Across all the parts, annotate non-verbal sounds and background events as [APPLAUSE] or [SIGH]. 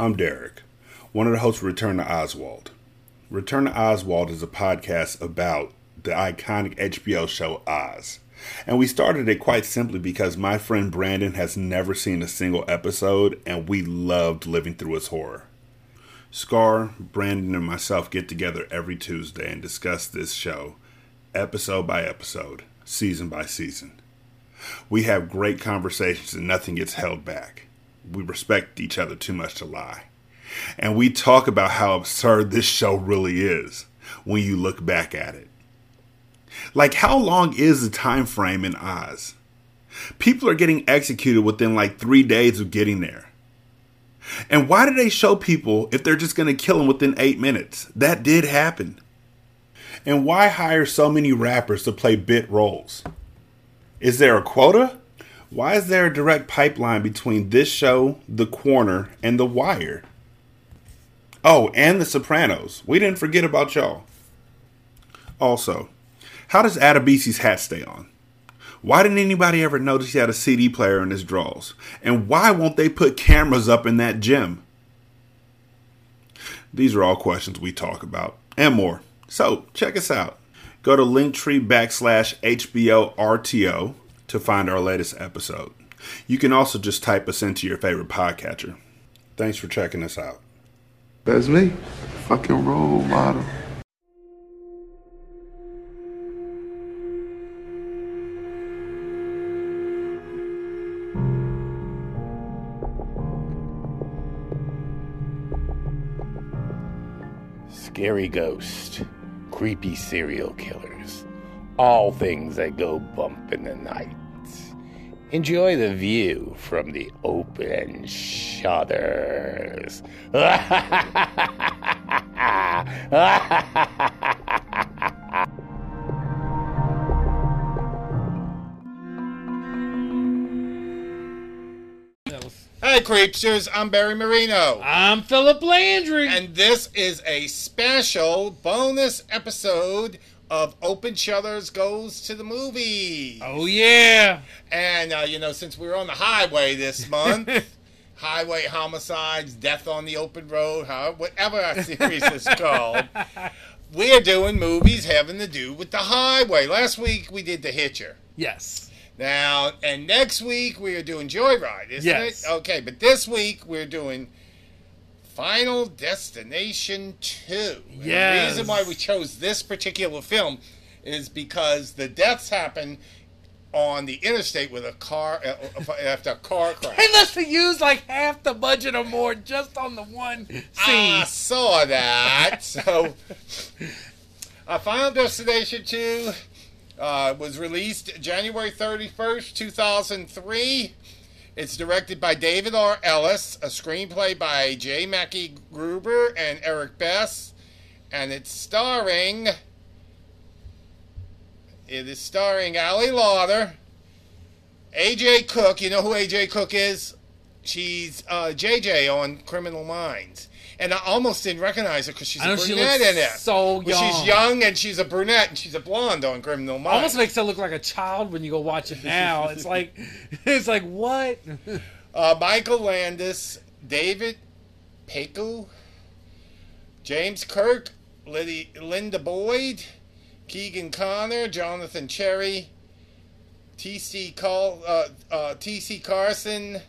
I'm Derek, one of the hosts of Return to Oswald. Return to Oswald is a podcast about the iconic HBO show Oz. And we started it quite simply because my friend Brandon has never seen a single episode and we loved living through its horror. Scar, Brandon, and myself get together every Tuesday and discuss this show, episode by episode, season by season. We have great conversations and nothing gets held back we respect each other too much to lie. And we talk about how absurd this show really is when you look back at it. Like how long is the time frame in Oz? People are getting executed within like 3 days of getting there. And why do they show people if they're just going to kill them within 8 minutes? That did happen. And why hire so many rappers to play bit roles? Is there a quota? Why is there a direct pipeline between this show, The Corner, and The Wire? Oh, and The Sopranos. We didn't forget about y'all. Also, how does Adebisi's hat stay on? Why didn't anybody ever notice he had a CD player in his drawers? And why won't they put cameras up in that gym? These are all questions we talk about and more. So check us out. Go to linktree backslash HBO RTO to find our latest episode. You can also just type us into your favorite podcatcher. Thanks for checking us out. That's me. Fucking role model. Scary ghost, creepy serial killers, all things that go bump in the night. Enjoy the view from the open shutters. Hey, Creepsters, I'm Barry Marino. I'm Philip Landry. And this is a special bonus episode of Open Shutters Goes to the Movies. Oh, yeah. And, uh, you know, since we are on the highway this month, [LAUGHS] Highway Homicides, Death on the Open Road, how, whatever our series is [LAUGHS] called, we're doing movies having to do with the highway. Last week we did The Hitcher. Yes. Now, and next week we are doing Joyride, isn't Yes. it? Okay, but this week we're doing Final Destination 2. And Yes. The reason why we chose this particular film is because the deaths happen on the interstate with a car uh, after a car crash. [LAUGHS] They must have used like half the budget or more just on the one scene. I saw that. [LAUGHS] so, uh, Final Destination 2 uh, was released January 31st, 2003. It's directed by David R. Ellis, a screenplay by J. Mackye Gruber and Eric Bress, and it's starring. It is starring Ali Larter, AJ Cook. You know who AJ Cook is? She's uh, JJ on Criminal Minds. And I almost didn't recognize her because she's I a know brunette looks in it. so Well, she's young. young and she's a brunette and she's a blonde on Criminal Minds. Almost makes her look like a child when you go watch it now. It's like, [LAUGHS] it's like what? Uh, Michael Landes, David Paku, James Kirk, Liddy, Lynda Boyd, Keegan Connor, Jonathan Cherry, T.C. Col, uh, uh, T.C. Carson,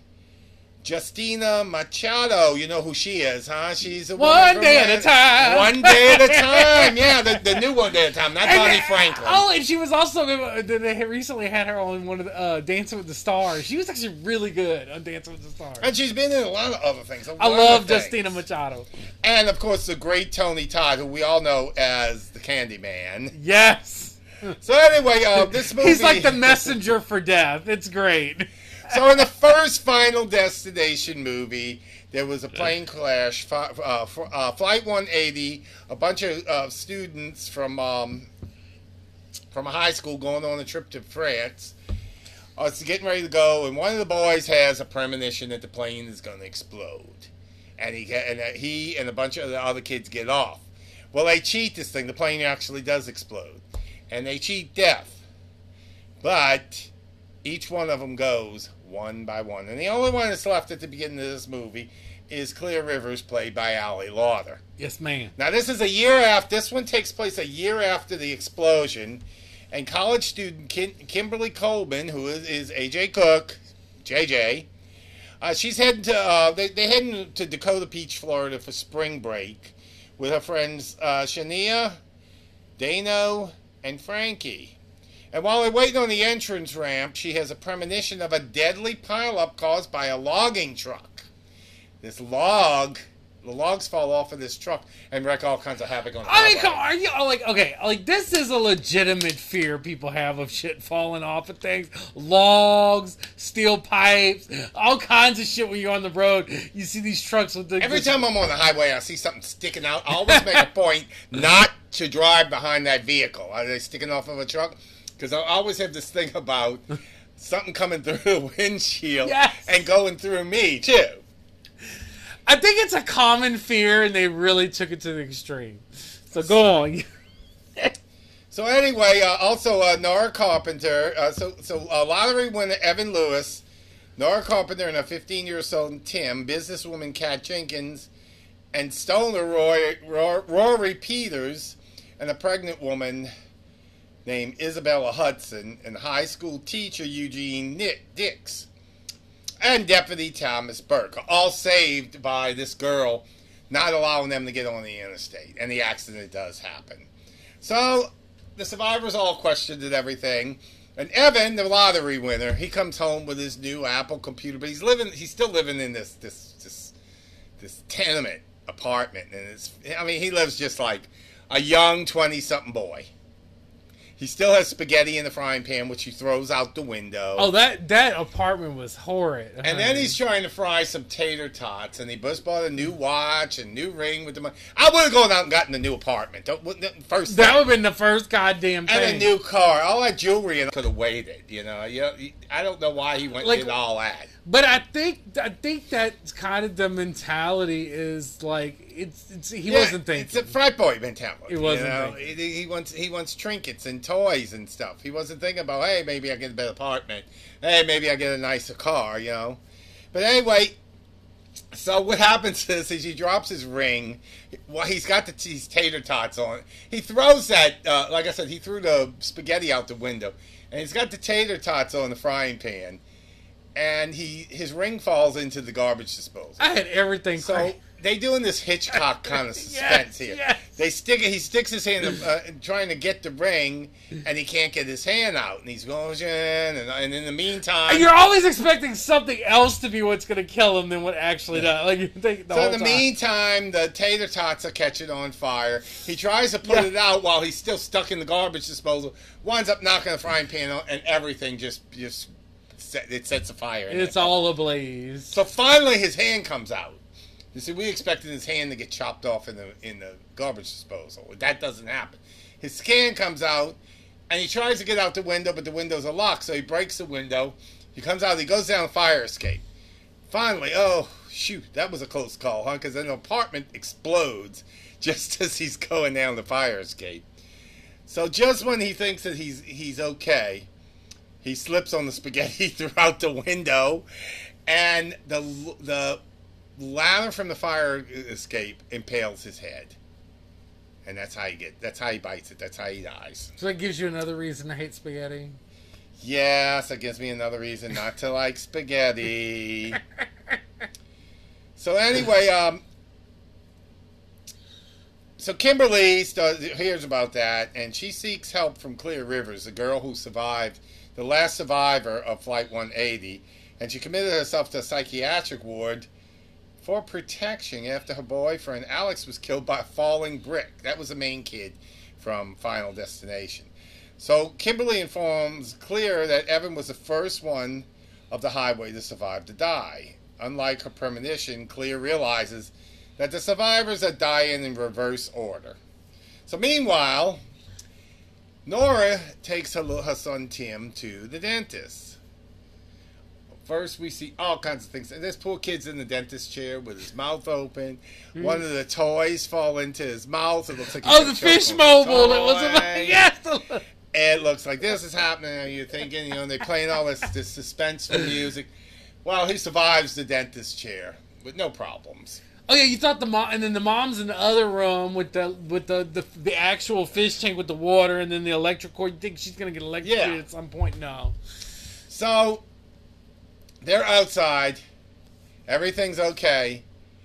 Justina Machado. You know who she is, huh? She's a One day at a time. One day at a [LAUGHS] time. Yeah, the, the new one day at a time, not Bonnie Franklin. Oh, and she was also they recently had her on one of the uh, Dancing with the Stars. She was actually really good on Dancing with the Stars. And she's been in a lot of other things. I love. Justina Machado. And of course, the great Tony Todd, who we all know as the Candyman. Yes. So anyway, uh, this movie. [LAUGHS] He's like the messenger for death. It's great. So in the first Final Destination movie, there was a plane crash. Uh, uh, Flight 180. A bunch of uh, students from um, from a high school going on a trip to France. Uh, it's getting ready to go, and one of the boys has a premonition that the plane is going to explode, and he and uh, he and a bunch of the other kids get off. Well, they cheat this thing. The plane actually does explode, and they cheat death. But each one of them goes one by one, and the only one that's left at the beginning of this movie is Clear Rivers, played by Ali Larter. Yes, ma'am. Now, this is a year after, this one takes place a year after the explosion, and college student Kim, Kimberly Corman, who is, is AJ Cook, JJ, uh, she's heading to, uh, they, they're heading to Daytona Beach, Florida for spring break with her friends uh, Shania, Dano, and Frankie. And while they're waiting on the entrance ramp, she has a premonition of a deadly pileup caused by a logging truck. This log, the logs fall off of this truck and wreak all kinds of havoc on the I mean, come on, are you oh, like okay? Like this is a legitimate fear people have of shit falling off of things, logs, steel pipes, all kinds of shit. When you're on the road, you see these trucks with the Every time I'm on the highway, I see something sticking out. I always make a [LAUGHS] point not to drive behind that vehicle. Are they sticking off of a truck? Because I always have this thing about [LAUGHS] something coming through the windshield Yes. and going through me too. I think it's a common fear, and they really took it to the extreme. So go on. [LAUGHS] So anyway, uh, also uh, Nora Carpenter. Uh, so so uh, lottery winner Evan Lewis, Nora Carpenter, and a 15 year old Tim, businesswoman Kat Jenkins, and stoner Roy, Roy, Rory Peters, and a pregnant woman named Isabella Hudson, and high school teacher Eugene Nick Dix, and Deputy Thomas Burke, all saved by this girl not allowing them to get on the interstate, and the accident does happen. So the survivors all questioned and everything. And Evan, the lottery winner, he comes home with his new Apple computer, but he's living he's still living in this this this this tenement apartment and it's I mean he lives just like a young 20 something boy. He still has spaghetti in the frying pan which he throws out the window. Oh, that that apartment was horrid. And then he's trying to fry some tater tots, and he just bought a new watch and new ring with the money. I would have gone out and gotten a new apartment. First that would have been the first goddamn thing. and a new car. All that jewelry and could have waited. You know, you know, I don't know why he went Like- and did all that. But I think I think that's kind of the mentality is like it's, it's he Yeah, wasn't thinking. It's a frat boy mentality. He wasn't You know? He, he wants he wants trinkets and toys and stuff. He wasn't thinking about hey maybe I get a better apartment. Hey maybe I get a nicer car. You know. But anyway, so what happens is, is he drops his ring. Well, he's got the these tater tots on. He throws that, uh, like I said, he threw the spaghetti out the window, and he's got the tater tots on the frying pan, and he his ring falls into the garbage disposal. I had everything. So cra- they doing this Hitchcock [LAUGHS] kind of suspense Yes, here. yes. They stick it. He sticks his hand uh, trying to get the ring, and he can't get his hand out, and he's going, and, and in the meantime, And you're always expecting something else to be what's going to kill him than what actually does. Like [LAUGHS] you think the So in the time. meantime, the tater tots are catching on fire. He tries to put Yeah. it out while he's still stuck in the garbage disposal. Winds up knocking the frying pan out, and everything just just set, it sets a fire. It's it. all ablaze. So finally, his hand comes out. You see, we expected his hand to get chopped off in the in the garbage disposal. That doesn't happen. His scan comes out, and he tries to get out the window, but the windows are locked. So he breaks the window. He comes out. He goes down the fire escape. Finally, oh shoot, that was a close call, huh? Because an apartment explodes [LAUGHS] just as he's going down the fire escape. So just when he thinks that he's he's okay, he slips on the spaghetti [LAUGHS] throughout the window, and the the ladder from the fire escape impales his head, and that's how he get. That's how he bites it. That's how he dies. So that gives you another reason to hate spaghetti. Yes, that gives me another reason not to like spaghetti. [LAUGHS] so anyway, um, so Kimberly st- hears about that, and she seeks help from Clear Rivers, the girl who survived, the last survivor of Flight 180, and she committed herself to a psychiatric ward for protection after her boyfriend Alex was killed by a falling brick. That was the main kid from Final Destination. So Kimberly informs Clear that Evan was the first one of the highway to survive to die. Unlike her premonition, Clear realizes that the survivors are dying in reverse order. So meanwhile, Nora takes her, little- her son Tim to the dentist. First, we see all kinds of things. And this poor kid's in the dentist chair with his mouth open. Hmm. One of the toys fall into his mouth. It looks like Oh, the fish mobile. It was about, [LAUGHS] yes. It looks like this is happening, and you're thinking, you know, they're playing all this, this suspenseful music. Well, he survives the dentist chair. with no problems. Oh yeah, you thought the mom, and then the mom's in the other room with the with the the, the actual fish tank with the water, and then the electric cord. You think she's gonna get electrocuted Yeah. at some point? No. So they're outside. Everything's okay.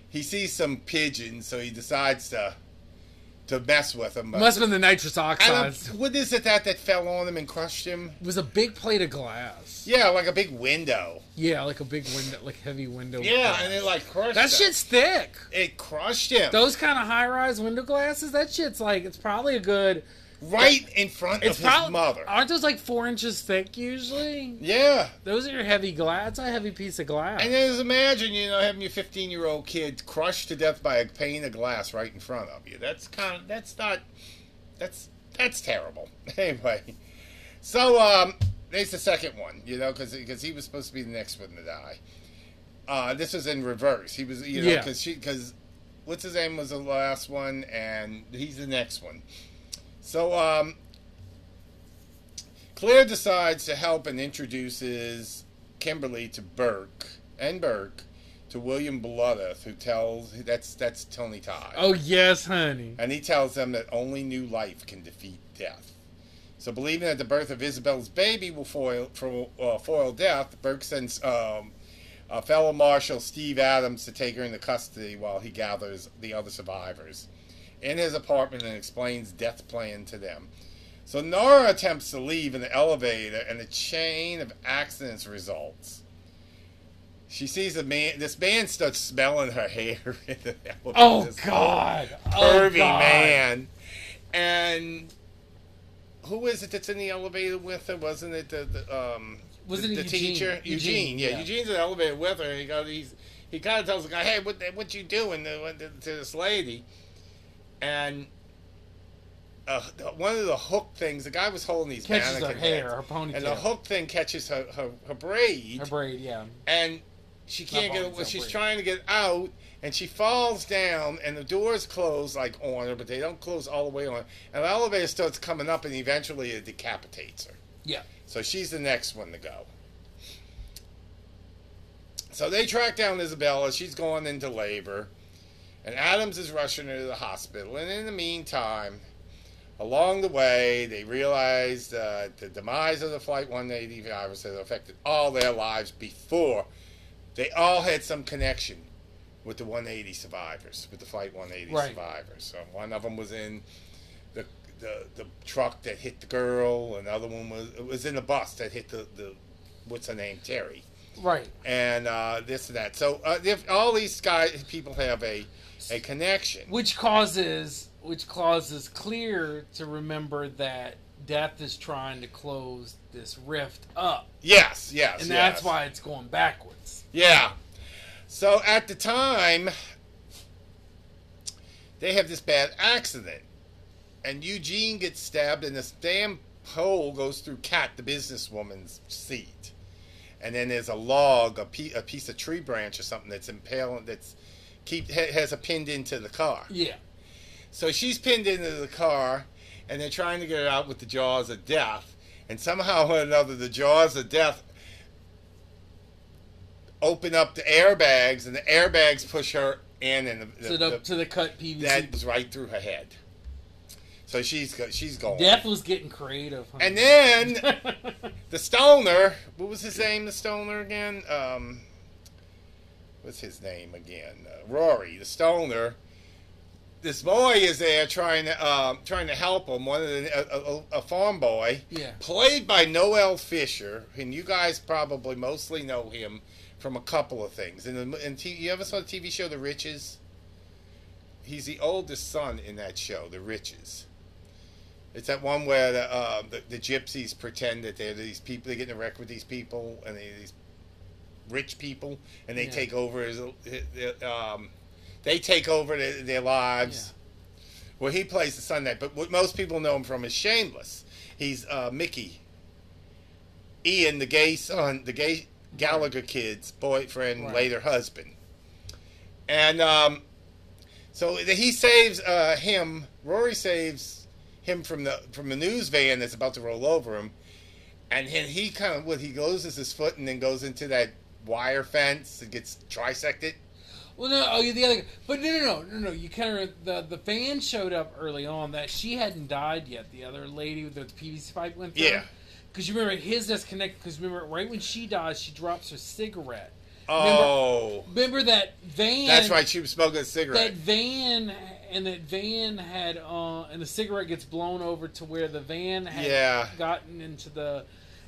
He sees some pigeons, so he decides to to mess with. But, Must have been the nitrous um, what is it that that fell on him and crushed him? It was a big plate of glass. Yeah, like a big window. Yeah, like a big window, like heavy window. Yeah, and it like crushed. that him. shit's thick. It crushed him Those kind of high rise window glasses, that shit's like it's probably a good. Right in front It's of his probably mother. aren't those like four inches thick usually? Yeah, Those are your heavy glass. That's a heavy piece of glass. and then just imagine you know having your 15 year old kid crushed to death by a pane of glass right in front of you. That's kind of that's not that's that's terrible. [LAUGHS] Anyway, so um, there's the second one, you know, because he was supposed to be the next one to die. Uh, this was in reverse. He was, you know, Yeah. because she because what's his name was the last one, and he's the next one. So um, Clear decides to help and introduces Kimberly to Burke and Burke to William Bludworth, who tells that's that's Tony Todd. oh yes, honey. And he tells them that only new life can defeat death. So, believing that the birth of Isabel's baby will foil, for, uh, foil death, Burke sends um, uh, fellow Marshal Steve Adams to take her into custody while he gathers the other survivors in his apartment and explains death plan to them. So, Nora attempts to leave in the elevator, and a chain of accidents results. She sees a man. This man starts smelling her hair [LAUGHS] in the elevator. Oh This God. Oh God. man. And who is it that's in the elevator with her? Wasn't it the, the um Wasn't the, it the Eugene? teacher? Eugene, yeah. yeah. Eugene's in the elevator with her. And he goes, he's he kind of tells the guy, "Hey, what what you doing to, to this lady?" And uh, the- one of the hook things, the guy was holding these Catches her hair, heads, her ponytail. and the hook thing catches her her, her braid, Her braid, yeah. and she can't Not get. ponytail, She's braid. trying to get out, and she falls down, and the doors close like on her, but they don't close all the way on. And the elevator starts coming up, and eventually it decapitates her. Yeah. So she's the next one to go. So they track down Isabella. She's going into labor, and Adams is rushing her to the hospital. And in the meantime, along the way, they realize that the demise of the Flight 180 virus had affected all their lives before. They all had some connection with the 180 survivors, with the Flight 180 Right. survivors. So one of them was in the, the the truck that hit the girl. Another one was was in the bus that hit the, the what's her name Terry Right. and uh, this and that. So uh, if all these guys people have a a connection. Which causes which causes Clear to remember that Death is trying to close this rift up. Yes, yes, And yes. that's why it's going backwards. Yeah. So at the time, they have this bad accident, and Eugene gets stabbed, and this damn pole goes through Kat, the businesswoman's seat, and then there's a log, a, a piece of tree branch or something that's impaled, that's keep has a pinned into the car. Yeah. So she's pinned into the car, and they're trying to get her out with the jaws of death. And somehow or another, the jaws of death open up the airbags, and the airbags push her in, and the, To the, the, to the cut PVC. that was right through her head. So she's she's going. Death was getting creative. honey. And then [LAUGHS] the stoner, what was his name? The stoner again? Um, what's his name again? Uh, Rory, the stoner. This boy is there trying to um, trying to help him. One of the, a, a, a farm boy, Yeah. played by Noel Fisher, and you guys probably mostly know him from a couple of things. In in t- you ever saw the TV show The Riches? He's the oldest son in that show, The Riches. It's that one where the, uh, the the gypsies pretend that they're these people. They get in a wreck with these people, and they these rich people, and they Yeah. take over his, his- um, they take over their, their lives. Well, he plays the son that, but what most people know him from is Shameless. He's uh, Mickey, Ian, the gay son, the gay Gallagher kid's boyfriend, Right. later husband, and um, so he saves uh, him. Rory saves him from the from the news van that's about to roll over him, and then he kind of what he loses his foot and then goes into that wire fence and gets trisected. Well, no, oh, yeah, the other, but no, no, no, no, no. You kind of the the fan showed up early on that she hadn't died yet. The other lady with the PVC pipe went through. Yeah. Because you remember his disconnect. Because remember, right when she dies, she drops her cigarette. Oh, Remember that van? that's right. She was smoking a cigarette. That van and that van had uh, and the cigarette gets blown over to where the van had Yeah. gotten into the.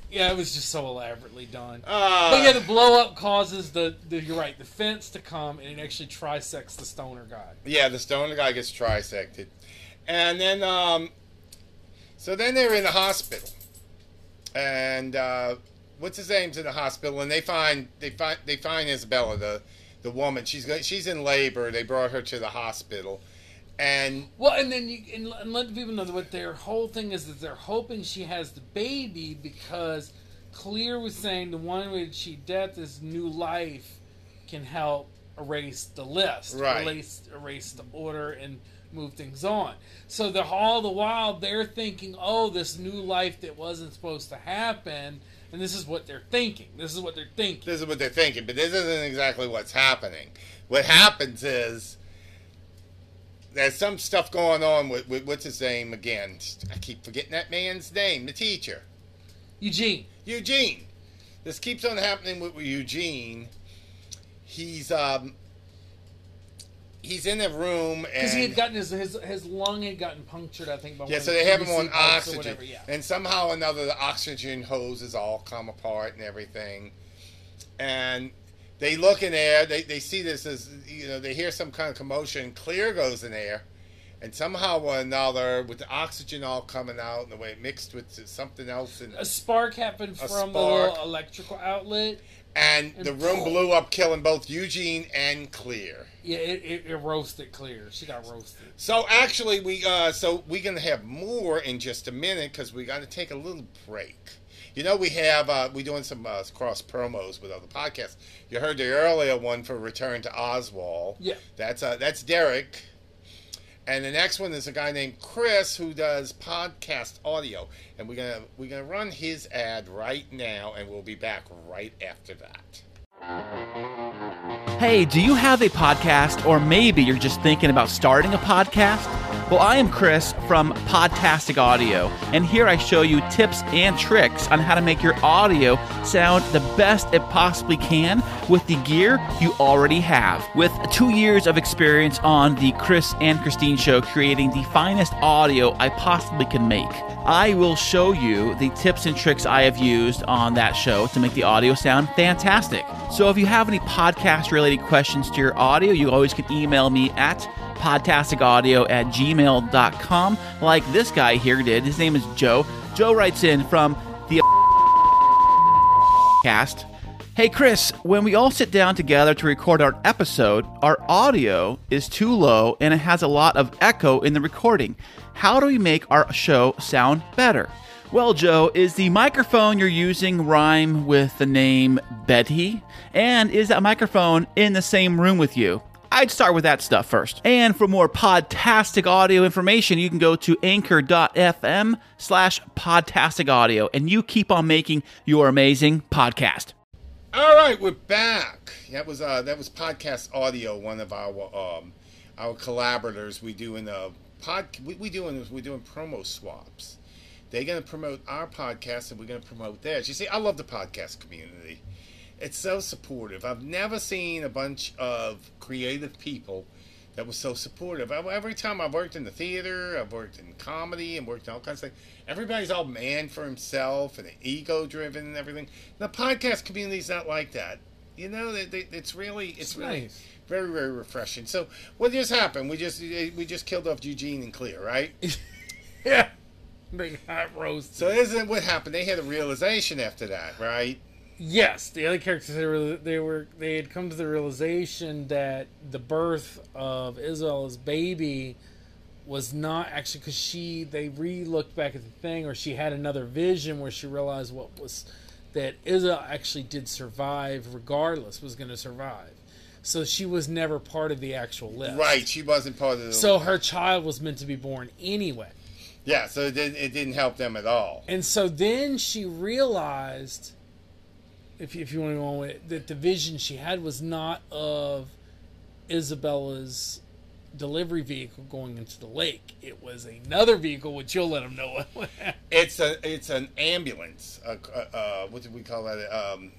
Yeah, it was just so elaborately done. Uh, But yeah, the blow up causes the, the you're right the fence to come and it actually trisects the stoner guy. Yeah, the stoner guy gets trisected, and then um, so then they're in the hospital, and uh, what's his name's in the hospital, and they find they find they find Isabella, the the woman. She's she's in labor. They brought her to the hospital, and Well, and then you and, and let people know what their whole thing is that they're hoping she has the baby because Clear was saying the one way she death is new life can help erase the list, Right. erase erase the order and move things on. So the all the while they're thinking, oh, this new life that wasn't supposed to happen, and this is what they're thinking. This is what they're thinking. this is what they're thinking. But this isn't exactly what's happening. What happens is. There's some stuff going on with, with what's his name again? I keep forgetting that man's name. The teacher. Eugene. Eugene. This keeps on happening with Eugene. He's um he's in the room and Because he had gotten his, his his lung had gotten punctured, I think. By yeah, so they have him on oxygen, whatever, yeah. and somehow or another the oxygen hoses all come apart and everything, and they look in there. They they see this as you know they hear some kind of commotion. Clear goes in there, and somehow or another with the oxygen all coming out and the way it mixed with something else and a spark happened from the spark. little electrical outlet. and the room blew up, killing both Eugene and Clear. Yeah, it, it, it roasted clear. She got roasted. So actually, we uh, so we're gonna have more in just a minute because we got to take a little break. You know, we have uh, we doing some uh, cross promos with other podcasts. You heard the earlier one for Return to Oswald. Yeah. that's uh, that's Derek. And the next one is a guy named Chris who does podcast audio, and we're gonna we're gonna run his ad right now, and we'll be back right after that. Hey, do you have a podcast, or maybe you're just thinking about starting a podcast? Well, I am Chris from Podtastic Audio, and here I show you tips and tricks on how to make your audio sound the best it possibly can with the gear you already have. With two years of experience on the Chris and Christine show, creating the finest audio I possibly can make. I will show you the tips and tricks I have used on that show to make the audio sound fantastic. So if you have any podcast related questions to your audio, you always can email me at podcasticaudio at gmail.com like this guy here did. His name is Joe. Joe writes in from the [LAUGHS] cast. Hey Chris, when we all sit down together to record our episode, our audio is too low and it has a lot of echo in the recording. How do we make our show sound better? Well, Joe, is the microphone you're using rhyme with the name Betty? And is that microphone in the same room with you? I'd start with that stuff first. And for more podtastic audio information, you can go to anchor.fm slash podtastic audio and you keep on making your amazing podcast. All right, we're back. That was uh, that was podcast audio. One of our um, our collaborators. We doing a pod. We, we doing we're doing promo swaps. They're gonna promote our podcast, and we're gonna promote theirs. You see, I love the podcast community. It's so supportive. I've never seen a bunch of creative people that was so supportive. I- Every time I've worked in the theater, I've worked in comedy, and worked in all kinds of things. Everybody's all man for himself and ego driven and everything. The podcast community's not like that. You know, they, they, it's really it's, It's really nice. very very refreshing. So what just happened? We just we just killed off Eugene and Clear, right? [LAUGHS] Yeah. [LAUGHS] Big hot roast. So isn't what happened? They had a realization after that, right? Yes, the other characters they were they were they had come to the realization that the birth of Isabella's baby was not actually because she they re looked back at the thing or she had another vision where she realized what was that Isabella actually did survive regardless was going to survive. So she was never part of the actual list. Right. She wasn't part of the. So her child was meant to be born anyway. Yeah. So it didn't it didn't help them at all. And so then she realized, if you, if you want to go on with it, that the vision she had was not of Isabella's delivery vehicle going into the lake. It was another vehicle, which you'll let them know. what- [LAUGHS] It's a it's an ambulance. Uh, uh, what do we call that? Um,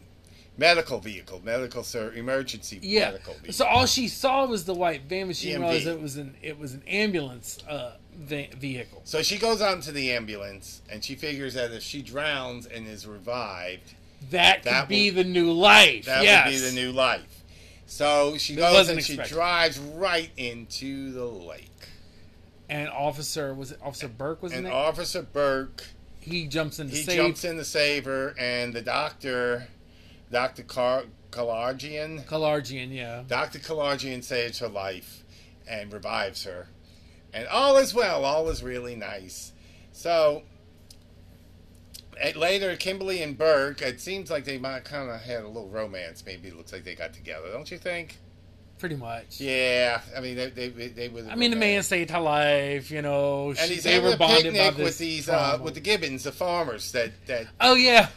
medical vehicle, medical sir, emergency yeah. medical vehicle. So all she saw was the white van, but she didn't EMV. realize it was an it was an ambulance uh, va- vehicle. So she goes on to the ambulance and she figures that if she drowns and is revived, That that could be will- the new life. that yes. would be the new life. So she goes and she drives right into the lake. And Officer was it Officer Burke was And name? Officer Burke, he jumps in to he save. jumps in to save her, and the doctor, Dr. Car- Kalarjian, Kalarjian, yeah. Dr. Kalarjian saves her life and revives her. And all is well, all is really nice. So, later, Kimberly and Burke, it seems like they might kind of had a little romance. Maybe it looks like they got together, don't you think? Pretty much. Yeah, I mean, they, they, they were. I mean, the man saved her life, you know. And she- he's they were a bonded by picnic this with these, uh, with the Gibbons, the farmers that, that Oh yeah,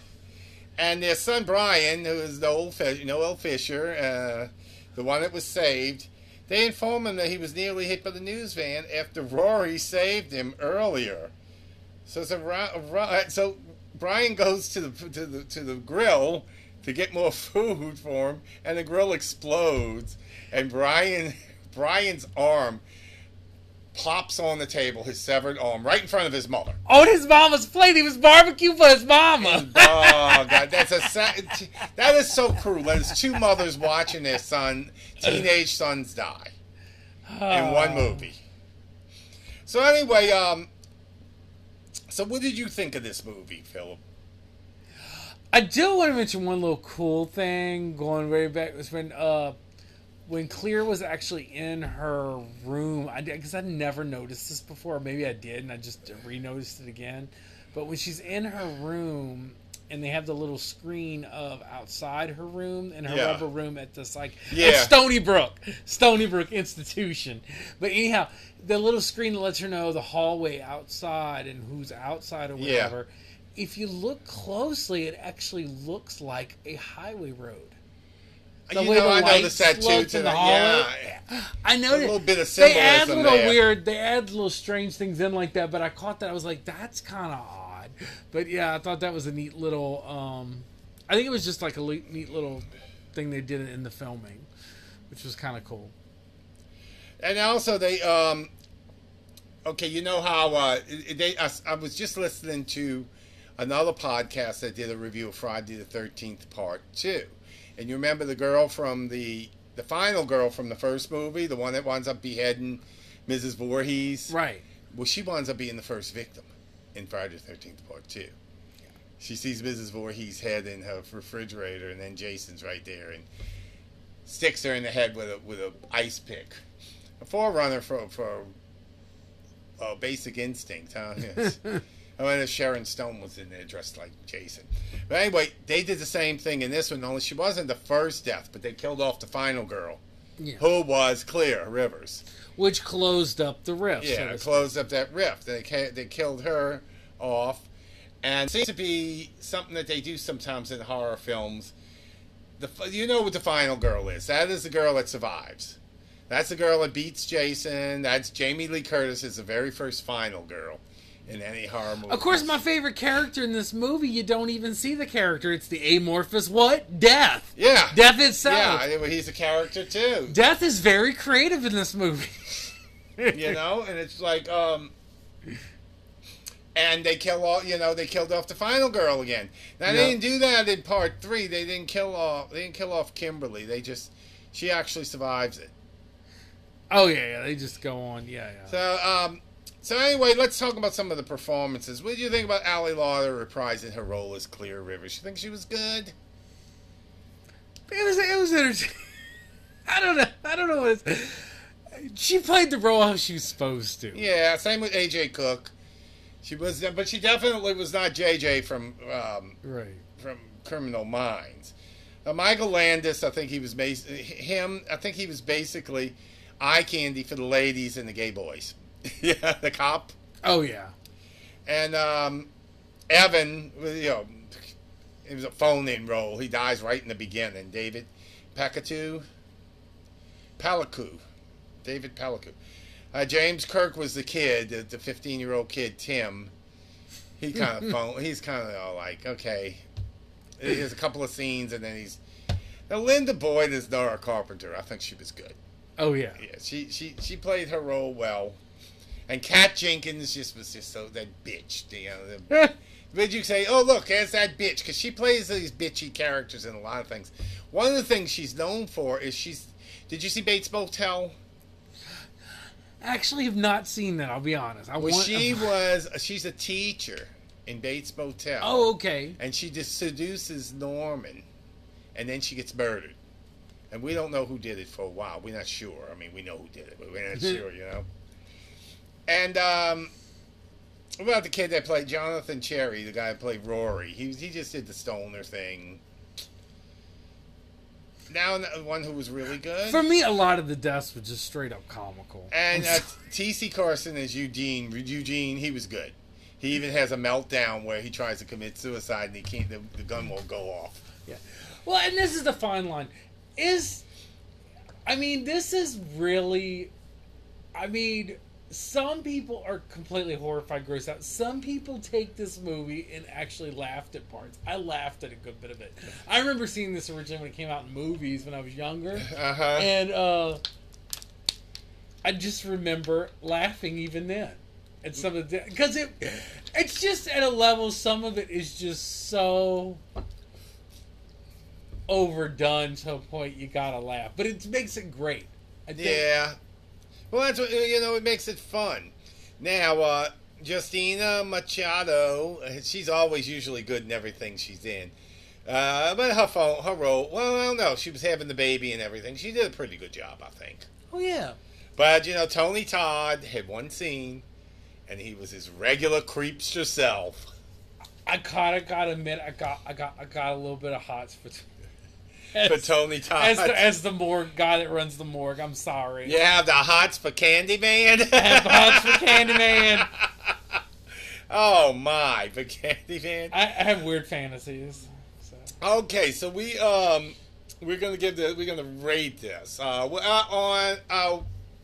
and their son Brian, who is the old Noel Fisher, uh, the one that was saved, they inform him that he was nearly hit by the news van after Rory saved him earlier. So so, Ri- uh, so Brian goes to the to the to the grill to get more [LAUGHS] food for him, and the grill explodes, and Brian [LAUGHS] Brian's arm plops on the table, his severed arm, right in front of his mother. on his mama's plate. He was barbecue for his mama. Oh God, that's a that is so cruel. That is two mothers watching their son, teenage sons die in one movie. So anyway, um, so what did you think of this movie, Philip? I do want to mention one little cool thing going way back was when uh when Clear was actually in her room. I because I never noticed this before. Maybe I did, and I just re-noticed it again. But when she's in her room. And they have the little screen of outside her room and her Yeah. rubber room at this like Yeah. Stony Brook, Stony Brook Institution. But anyhow, the little screen lets her know the hallway outside and who's outside or Yeah. whatever. If you look closely, it actually looks like a highway road. The you know, the I noticed that too. slopes in the hallway. Yeah, I know a little bit of symbolism. they add little there. weird, they add little strange things in like that. But I caught that I was like, that's kind of odd. But yeah, I thought that was a neat little. um I think it was just like a le- neat little thing they did in the filming, which was kind of cool. and also they um, okay, you know how uh, they I, I was just listening to another podcast that did a review of Friday the Thirteenth Part Two, and you remember the girl from the the final girl from the first movie, the one that winds up beheading Mrs. Voorhees. Right. Well, she winds up being the first victim in Friday the Thirteenth Part Two. She sees Mrs. Voorhees' head in her refrigerator, and then Jason's right there and sticks her in the head with a with a ice pick. A forerunner for for uh, Basic Instinct, huh? [LAUGHS] Yes. I wonder if Sharon Stone was in there dressed like Jason. But anyway, they did the same thing in this one, only she wasn't the first death, but they killed off the final girl, Yeah. who was Clear Rivers. Which closed up the rift. Yeah, it closed up that rift. They they killed her off, and it seems to be something that they do sometimes in horror films. The you know what the final girl is? That is the girl that survives. That's the girl that beats Jason. That's Jamie Lee Curtis is the very first final girl in any horror movie. Of course, my favorite character in this movie, you don't even see the character. It's the amorphous what? Death. yeah, Death itself. yeah, he's a character too. Death is very creative in this movie. [LAUGHS] you know, and it's like, um, and they kill all, you know, they killed off the final girl again. Now Yeah. they didn't do that in part three. They didn't kill off, they didn't kill off Kimberly. They just, she actually survives it. Oh yeah, yeah. They just go on. Yeah, yeah. So, um, so anyway, let's talk about some of the performances. What do you think about Ali Larter reprising her role as Clear Rivers? You think she was good? It was it was entertaining. [LAUGHS] I don't know. I don't know what it's. She played the role how she was supposed to. Yeah, same with AJ Cook. She was, but she definitely was not JJ from um, Right. from Criminal Minds. Now, Michael Landes, I think he was bas- him. I think he was basically eye candy for the ladies and the gay boys. [LAUGHS] yeah, the cop Oh yeah. and um, Evan. You know, it was a phone-in role. He dies right in the beginning. David Pacatu. Palaku, David Palaku. Uh, James Kirk was the kid, the- the 15 year old kid, Tim. He [LAUGHS] kind of phone. He's kind of all like, okay. There's a couple of scenes, and then he's. Now, Lynda Boyd is Nora Carpenter. I think she was good. Oh yeah. Yeah, she she she played her role well, and Kat Jenkins just was just so that bitch. You know, the, [LAUGHS] would you say, oh look, there's that bitch? Because she plays these bitchy characters in a lot of things. One of the things she's known for is she's. Did you see Bates Motel? Actually, have not seen that. I'll be honest. I Well, want. she [LAUGHS] was. She's a teacher in Bates Motel. oh, okay. and she just seduces Norman, and then she gets murdered. And we don't know who did it for a while. We're not sure. I mean, we know who did it, but we're not [LAUGHS] sure, you know. And um, what about the kid that played Jonathan Cherry, the guy that played Rory? He he just did the stoner thing. Now the one who was really good. For me, a lot of the deaths were just straight up comical. And uh, [LAUGHS] T.C. Carson as Eugene. Eugene, he was good. He even has a meltdown where he tries to commit suicide and he can't. The, the gun won't go off. Yeah. Well, and this is the fine line. Is I mean, this is really I mean, some people are completely horrified, grossed out. Some people take this movie and actually laughed at parts. I laughed at a good bit of it. I remember seeing this originally when it came out in movies when I was younger. Uh huh. And uh I just remember laughing even then. At some of the because it it's just at a level some of it is just so overdone to a point you gotta laugh. But it makes it great. I think, Yeah. Well, that's what you know. It makes it fun. Now, uh, Justina Machado, uh, she's always usually good in everything she's in. Uh, but her phone, her role, well, I don't know. She was having the baby and everything. She did a pretty good job, I think. Oh yeah. But you know, Tony Todd had one scene, and he was his regular creepster self. I kinda gotta admit I got I got I got a little bit of hots for For Tony Todd, as the, as the morgue guy that runs the morgue. I'm sorry. you have the hots for Candyman. I have the hots for Candyman. [LAUGHS] oh my, for Candyman. I, I have weird fantasies. So. Okay, so we um we're gonna give the we're gonna rate this. Uh, uh on uh,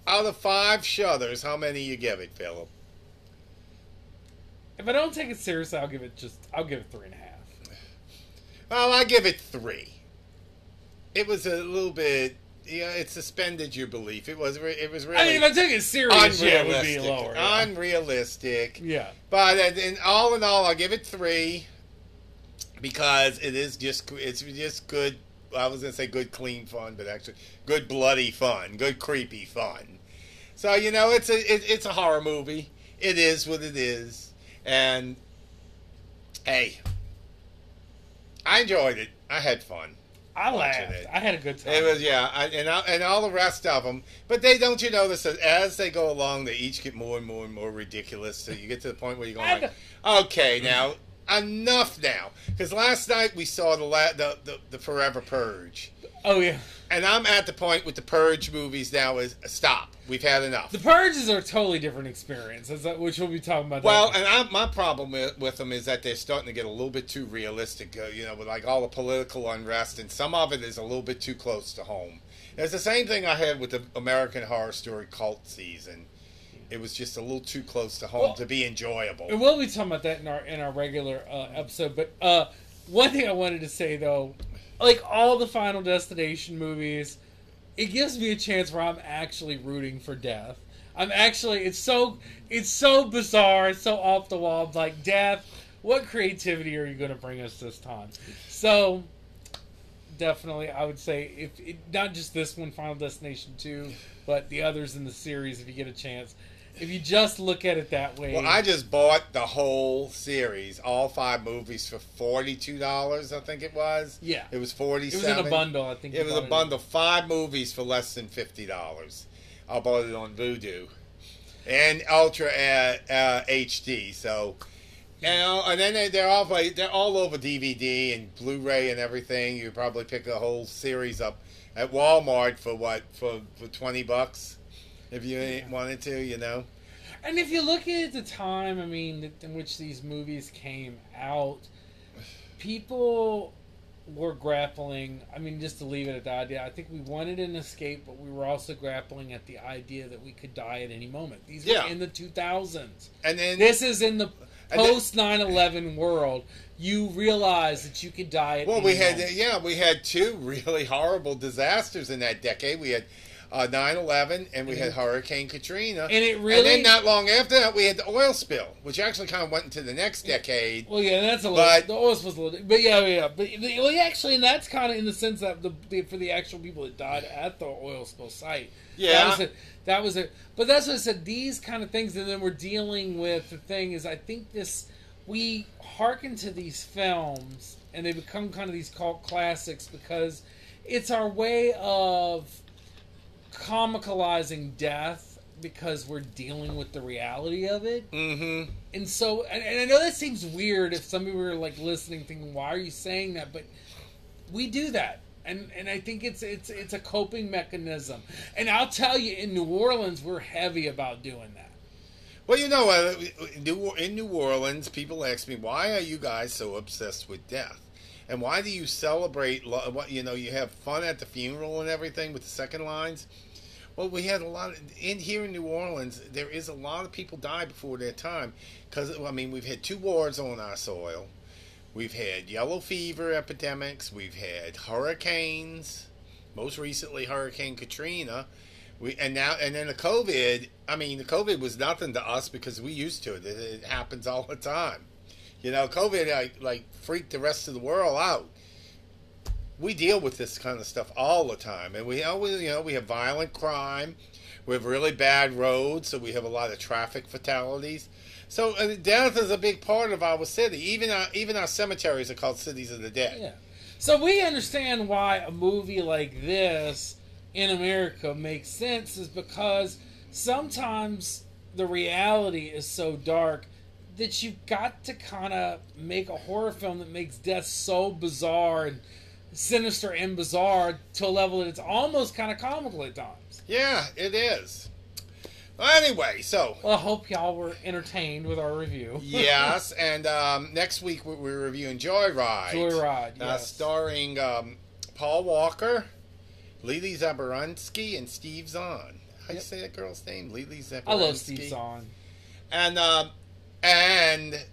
out of five shutters, how many you give it, Philip? If I don't take it seriously, I'll give it just I'll give it three and a half. Well, I give it three. It was a little bit, yeah. It suspended your belief. It was it was really I mean, if I took it serious, yeah, it would be unrealistic. lower. Yeah. Unrealistic. yeah. But uh, in, in all in all, I'll give it three because it is just it's just good. I was gonna say good clean fun, but actually good bloody fun, good creepy fun. So you know, it's a it, it's a horror movie. It is what it is, and hey, I enjoyed it. I had fun. I laughed. it. I had a good time. It was yeah, I, and all- and all the rest of them. But they don't you notice that as they go along, they each get more and more and more ridiculous. So you get to the point where you're going like, okay, now enough now, because last night we saw the, la- the the the Forever Purge, oh yeah. and I'm at the point with the Purge movies now is stop. We've had enough. The purges are a totally different experience, which we'll be talking about. Well, and I, my problem with, with them is that they're starting to get a little bit too realistic, uh, you know, with like all the political unrest, and some of it is a little bit too close to home. It's the same thing I had with the American Horror Story cult season. It was just a little too close to home Well- to be enjoyable. And we'll be talking about that in our in our regular uh, episode. But uh, one thing I wanted to say though, like all the Final Destination movies, it gives me a chance where I'm actually rooting for death. I'm actually it's so it's so bizarre, it's so off the wall. Like death, what creativity are you going to bring us this time? So definitely, I would say if it, not just this one, Final Destination two, but the others in the series, if you get a chance. If you just look at it that way, Well, I just bought the whole series, all five movies, for forty-two dollars. I think it was. Yeah. it was forty-seven. It was in a bundle, I think. It was a bundle, five movies for less than fifty dollars. I bought it on Vudu, and Ultra uh, uh, HD. So, and, uh, and then they, they're all they're all over DVD and Blu-ray and everything. You probably pick the whole series up at Walmart for what for for twenty bucks if you wanted to, you know. And if you look at the time, I mean, in which these movies came out, people we're grappling. I mean, just to leave it at the idea, I think we wanted an escape, but we were also grappling at the idea that we could die at any moment. These were in the 2000s. And then This is in the post 9/11 world. You realize that you could die at Well, any we had moment. yeah, we had two [LAUGHS] really horrible disasters in that decade. We had uh, 9/11 and we had Hurricane Katrina. And it really and then not long after that, we had the oil spill, which actually kind of went into the next decade. Well, yeah, that's a little. But- the oil spill was a little, but yeah, yeah. But the, well, actually, and that's kind of in the sense that the, the for the actual people that died at the oil spill site. Yeah. that was it. That was it. But that's what I said. These kind of things, and then we're dealing with the thing is, I think this we hearken to these films, and they become kind of these cult classics because it's our way of comicalizing death because we're dealing with the reality of it. Mm-hmm. And so, and, and I know that seems weird if some people are like listening, thinking, "Why are you saying that?" But we do that, and and I think it's it's it's a coping mechanism. And I'll tell you, in New Orleans, we're heavy about doing that. Well, you know, uh, in New Orleans, people ask me, "Why are you guys so obsessed with death?" And why do you celebrate? What you know, you have fun at the funeral and everything with the second lines. Well, we had a lot of, in here in New Orleans. There is a lot of people die before their time because I mean we've had two wars on our soil. We've had yellow fever epidemics. We've had hurricanes. Most recently, Hurricane Katrina. We and now and then the COVID. I mean, the COVID was nothing to us because we used to it. It, it happens all the time. You know, COVID like, like freaked the rest of the world out we deal with this kind of stuff all the time, and we always, you know, we have violent crime, we have really bad roads, so we have a lot of traffic fatalities. So uh, death is a big part of our city. Even our even our cemeteries are called cities of the dead. Yeah. So we understand why a movie like this in America makes sense is because sometimes the reality is so dark that you've got to kind of make a horror film that makes death so bizarre and sinister and bizarre to a level that it's almost kind of comical at times. Yeah, it is. Well, anyway, so Well, I hope y'all were entertained with our review. [LAUGHS] yes, and um, next week we- we're reviewing Joyride. Joyride, uh, yes. starring um, Paul Walker, Lily Zabaransky, and Steve Zahn. How do you say that girl's name? Lily Zabaransky. I love Steve Zahn. And um, and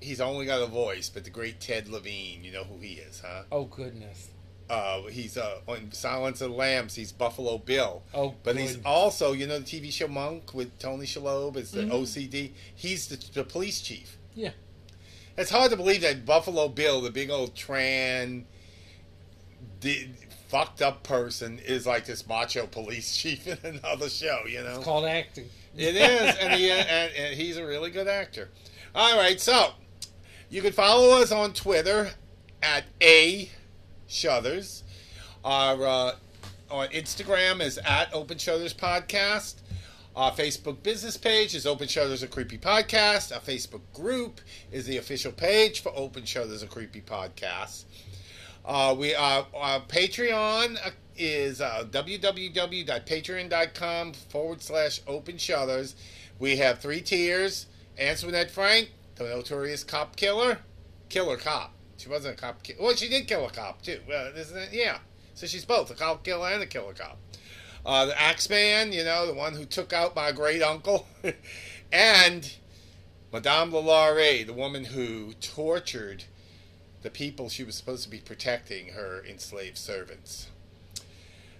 he's only got a voice, but the great Ted Levine, you know who he is, huh? Oh goodness. Uh, he's uh, on Silence of the Lambs. He's Buffalo Bill. Oh, but he's also, you know, the TV show Monk with Tony Shalhoub as the Mhm. OCD. He's the, the police chief. Yeah. It's hard to believe that Buffalo Bill, the big old tran, di- fucked up person, is like this macho police [LAUGHS] chief in another show. You know, It's called acting. it is, and, he, and, and he's a really good actor. All right, so you can follow us on Twitter at a Shutters. Our uh, our Instagram is at Open Shutters Podcast. Our Facebook business page is Open Shutters a Creepy Podcast. Our Facebook group is the official page for Open Shutters a Creepy Podcast. Uh, we uh, our Patreon is uh, www.patreon.com forward slash open shutters. We have three tiers. Antoinette Frank, the notorious cop killer, killer cop. She wasn't a cop. Ki- well, she did kill a cop too. Uh, isn't it? Yeah. So she's both a cop killer and a killer cop. Uh, the Axeman, you know, the one who took out my great uncle, [LAUGHS] and Madame Lalaurie, the woman who tortured the people she was supposed to be protecting, her enslaved servants.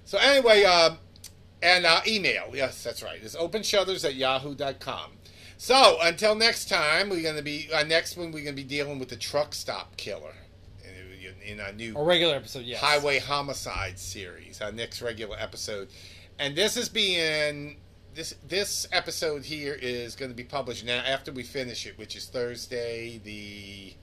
So anyway, um, and uh, email, yes, that's right. It's openshutters at yahoo.com. So until next time, we're going to be, uh, next one, we're going to be dealing with the truck stop killer in, in our new A regular episode, yes. Highway Homicide series, our next regular episode. And this is being this this episode here is going to be published now after we finish it, which is Thursday the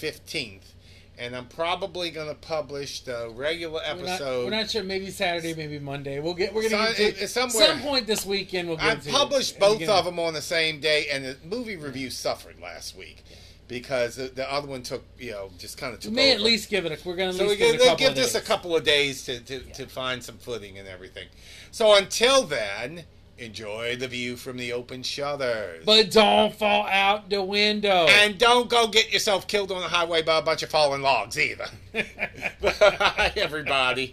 fifteenth. And I'm probably going to publish the regular We're not, episode. we're not sure. Maybe Saturday, maybe Monday. We'll get. We're gonna Some- get to somewhere- some point this weekend. We'll get. I to it. published both of them on the same day, and the movie review suffered last week because the, the other one took you know just kind of We may over. at least give it a. We're gonna So we least give give, it a couple give of this a days. couple of days to, to, to find some footing and everything. So until then, Enjoy the view from the open shutters. But don't fall out the window. and don't go get yourself killed on the highway by a bunch of fallen logs either. [LAUGHS] [LAUGHS] Bye, everybody.